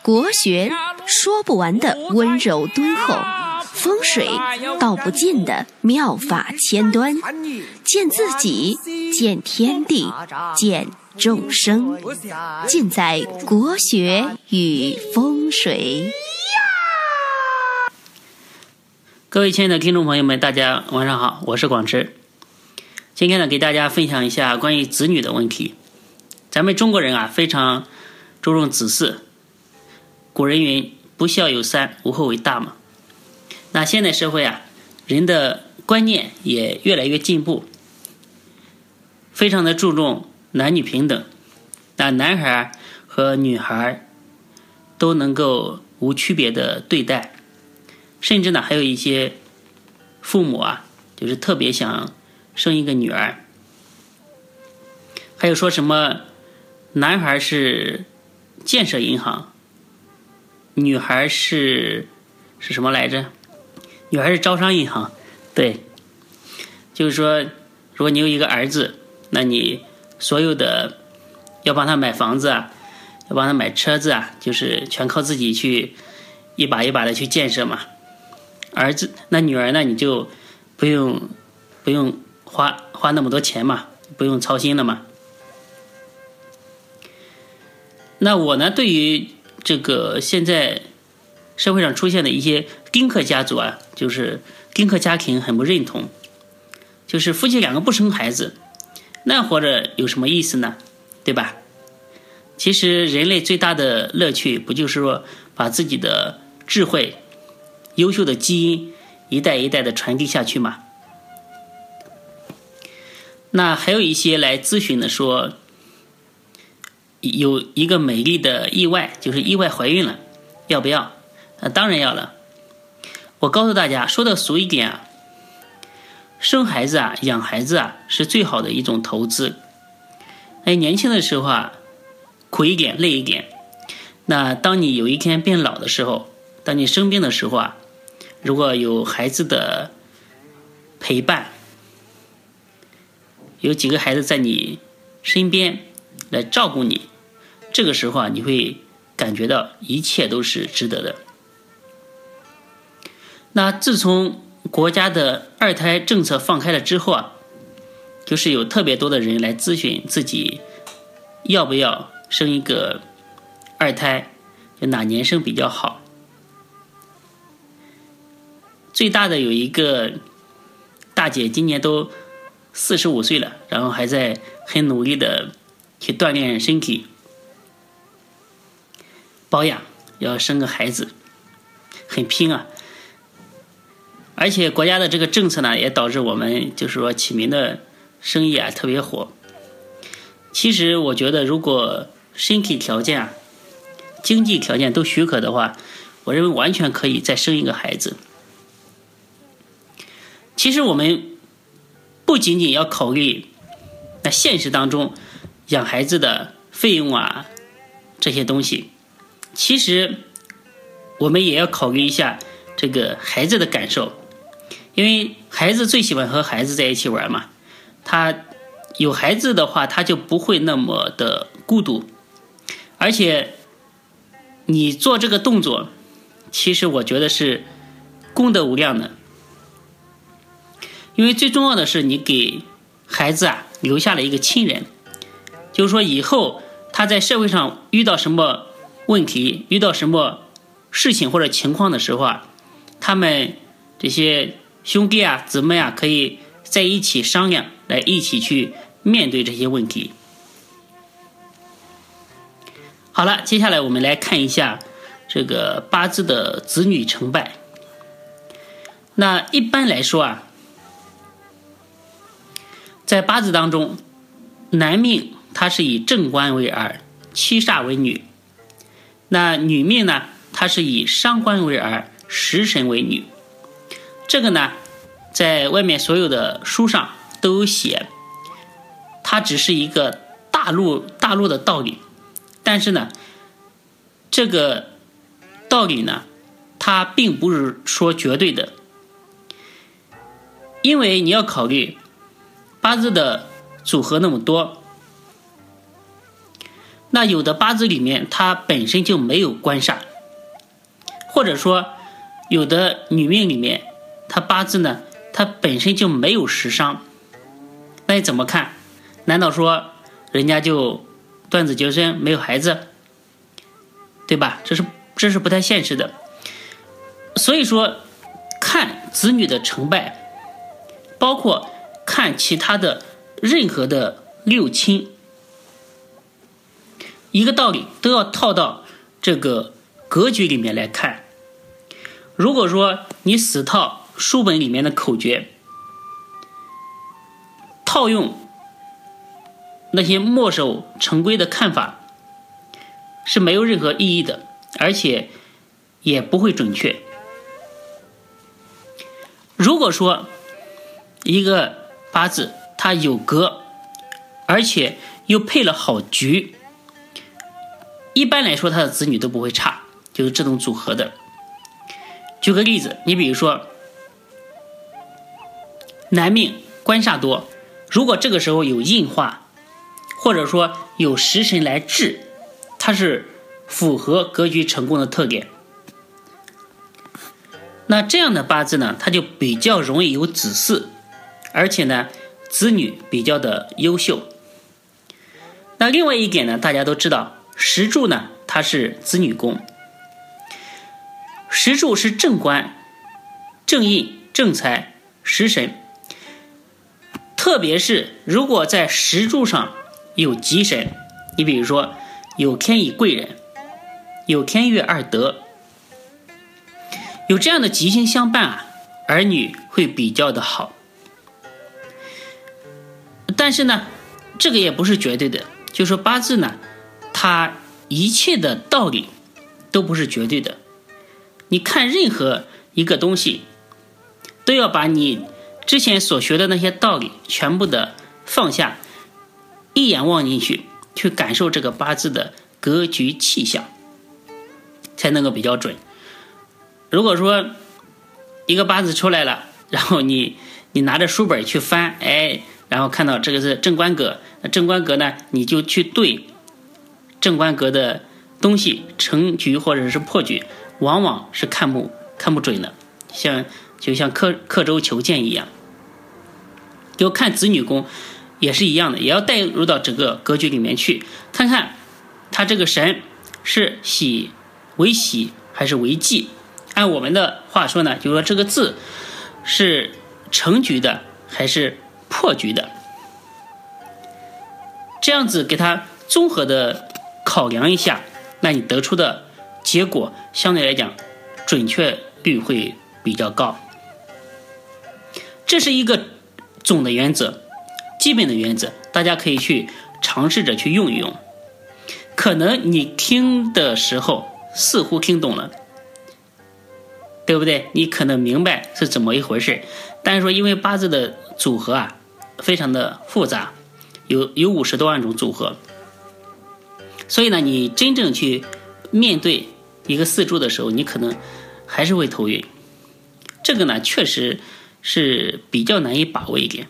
国学说不完的温柔敦厚，风水道不尽的妙法千端，见自己，见天地，见众生，尽在国学与风水。各位亲爱的听众朋友们，大家晚上好，我是广志。今天呢，给大家分享一下关于子女的问题。咱们中国人啊，非常注重子嗣。古人云：“不孝有三，无后为大。”嘛。那现代社会啊，人的观念也越来越进步，非常的注重男女平等。那男孩和女孩都能够无区别的对待，甚至呢，还有一些父母啊，就是特别想。生一个女儿，还有说什么男孩是建设银行，女孩是是什么来着？女孩是招商银行，对，就是说，如果你有一个儿子，那你所有的要帮他买房子啊，要帮他买车子啊，就是全靠自己去一把一把的去建设嘛。儿子，那女儿呢，你就不用不用。花花那么多钱嘛，不用操心了嘛。那我呢，对于这个现在社会上出现的一些丁克家族啊，就是丁克家庭很不认同。就是夫妻两个不生孩子，那活着有什么意思呢？对吧？其实人类最大的乐趣，不就是说把自己的智慧、优秀的基因一代一代的传递下去吗？那还有一些来咨询的说，有一个美丽的意外，就是意外怀孕了，要不要？啊，当然要了。我告诉大家，说的俗一点啊，生孩子啊，养孩子啊，是最好的一种投资。哎，年轻的时候啊，苦一点，累一点。那当你有一天变老的时候，当你生病的时候啊，如果有孩子的陪伴。有几个孩子在你身边来照顾你，这个时候啊，你会感觉到一切都是值得的。那自从国家的二胎政策放开了之后啊，就是有特别多的人来咨询自己要不要生一个二胎，就哪年生比较好。最大的有一个大姐，今年都。四十五岁了，然后还在很努力的去锻炼身体、保养，要生个孩子，很拼啊！而且国家的这个政策呢，也导致我们就是说起名的生意啊特别火。其实我觉得，如果身体条件啊、经济条件都许可的话，我认为完全可以再生一个孩子。其实我们。不仅仅要考虑那现实当中养孩子的费用啊这些东西，其实我们也要考虑一下这个孩子的感受，因为孩子最喜欢和孩子在一起玩嘛。他有孩子的话，他就不会那么的孤独，而且你做这个动作，其实我觉得是功德无量的。因为最重要的是，你给孩子啊留下了一个亲人，就是说以后他在社会上遇到什么问题、遇到什么事情或者情况的时候啊，他们这些兄弟啊、姊妹啊，可以在一起商量，来一起去面对这些问题。好了，接下来我们来看一下这个八字的子女成败。那一般来说啊。在八字当中，男命它是以正官为儿，七煞为女；那女命呢，它是以伤官为儿，食神为女。这个呢，在外面所有的书上都有写，它只是一个大陆大陆的道理。但是呢，这个道理呢，它并不是说绝对的，因为你要考虑。八字的组合那么多，那有的八字里面它本身就没有官煞，或者说有的女命里面，它八字呢，它本身就没有食伤，那你怎么看？难道说人家就断子绝孙，没有孩子，对吧？这是这是不太现实的。所以说，看子女的成败，包括看其他的任何的六亲。一个道理都要套到这个格局里面来看。如果说你死套书本里面的口诀，套用那些墨守成规的看法，是没有任何意义的，而且也不会准确。如果说一个八字它有格，而且又配了好局。一般来说，他的子女都不会差，就是这种组合的。举个例子，你比如说，男命官煞多，如果这个时候有印化，或者说有食神来制，它是符合格局成功的特点。那这样的八字呢，它就比较容易有子嗣，而且呢，子女比较的优秀。那另外一点呢，大家都知道。石柱呢，它是子女宫。石柱是正官、正印、正财、食神。特别是如果在石柱上有吉神，你比如说有天乙贵人，有天月二德，有这样的吉星相伴啊，儿女会比较的好。但是呢，这个也不是绝对的，就说八字呢。它一切的道理都不是绝对的，你看任何一个东西，都要把你之前所学的那些道理全部的放下，一眼望进去，去感受这个八字的格局气象，才能够比较准。如果说一个八字出来了，然后你你拿着书本去翻，哎，然后看到这个是正官格，那正官格呢，你就去对。正官格的东西成局或者是破局，往往是看不看不准的，像就像刻刻舟求剑一样。就看子女宫也是一样的，也要带入到整个格局里面去，看看他这个神是喜为喜还是为忌。按我们的话说呢，就说这个字是成局的还是破局的，这样子给他综合的。考量一下，那你得出的结果相对来讲准确率会比较高。这是一个总的原则，基本的原则，大家可以去尝试着去用一用。可能你听的时候似乎听懂了，对不对？你可能明白是怎么一回事，但是说因为八字的组合啊非常的复杂，有有五十多万种组合。所以呢，你真正去面对一个四柱的时候，你可能还是会头晕。这个呢，确实是比较难以把握一点，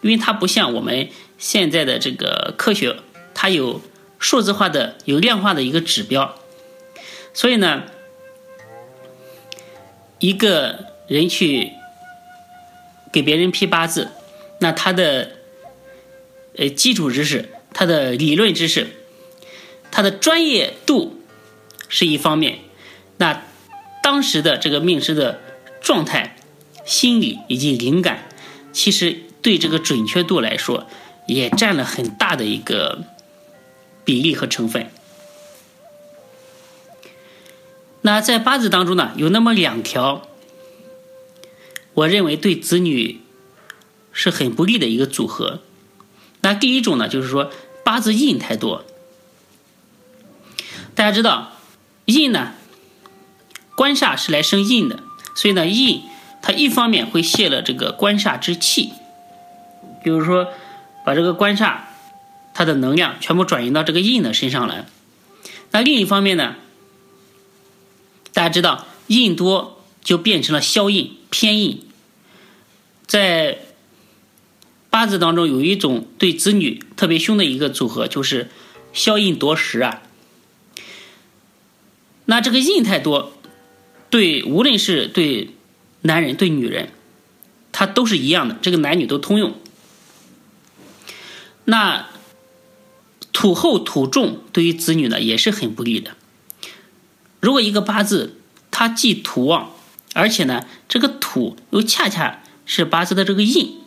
因为它不像我们现在的这个科学，它有数字化的、有量化的一个指标。所以呢，一个人去给别人批八字，那他的呃基础知识、他的理论知识。他的专业度是一方面，那当时的这个命师的状态、心理以及灵感，其实对这个准确度来说，也占了很大的一个比例和成分。那在八字当中呢，有那么两条，我认为对子女是很不利的一个组合。那第一种呢，就是说八字印太多。大家知道，印呢，官煞是来生印的，所以呢，印它一方面会泄了这个官煞之气，比如说把这个官煞它的能量全部转移到这个印的身上来。那另一方面呢，大家知道，印多就变成了消印、偏印。在八字当中有一种对子女特别凶的一个组合，就是消印夺食啊。那这个印太多，对无论是对男人对女人，它都是一样的，这个男女都通用。那土厚土重对于子女呢也是很不利的。如果一个八字它既土旺，而且呢这个土又恰恰是八字的这个印，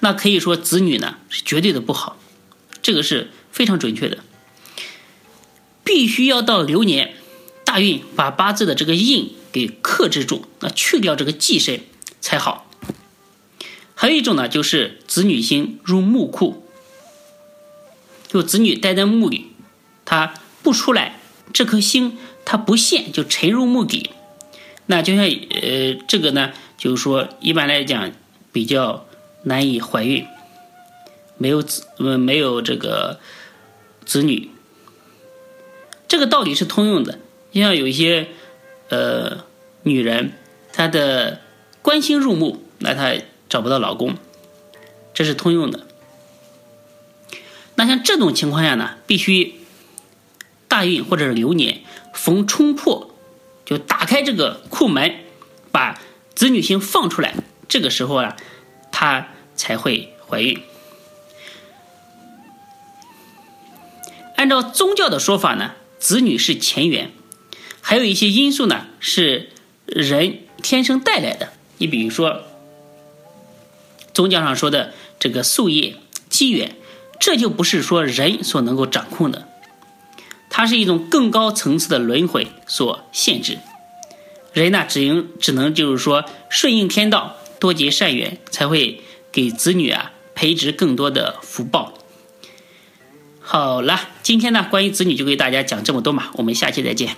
那可以说子女呢是绝对的不好，这个是非常准确的。必须要到流年大运把八字的这个印给克制住，那去掉这个忌身才好。还有一种呢，就是子女星入木库，就子女待在墓里，他不出来，这颗星它不现就沉入墓底，那就像呃这个呢，就是说一般来讲比较难以怀孕，没有子呃没有这个子女。这个道理是通用的，就像有一些呃女人，她的关心入目，那她找不到老公，这是通用的。那像这种情况下呢，必须大运或者是流年逢冲破，就打开这个库门，把子女星放出来，这个时候啊，她才会怀孕。按照宗教的说法呢。子女是前缘，还有一些因素呢是人天生带来的。你比如说，宗教上说的这个宿业机缘，这就不是说人所能够掌控的，它是一种更高层次的轮回所限制。人呢，只应只能就是说顺应天道，多结善缘，才会给子女啊培植更多的福报。好了，今天呢，关于子女就给大家讲这么多嘛，我们下期再见。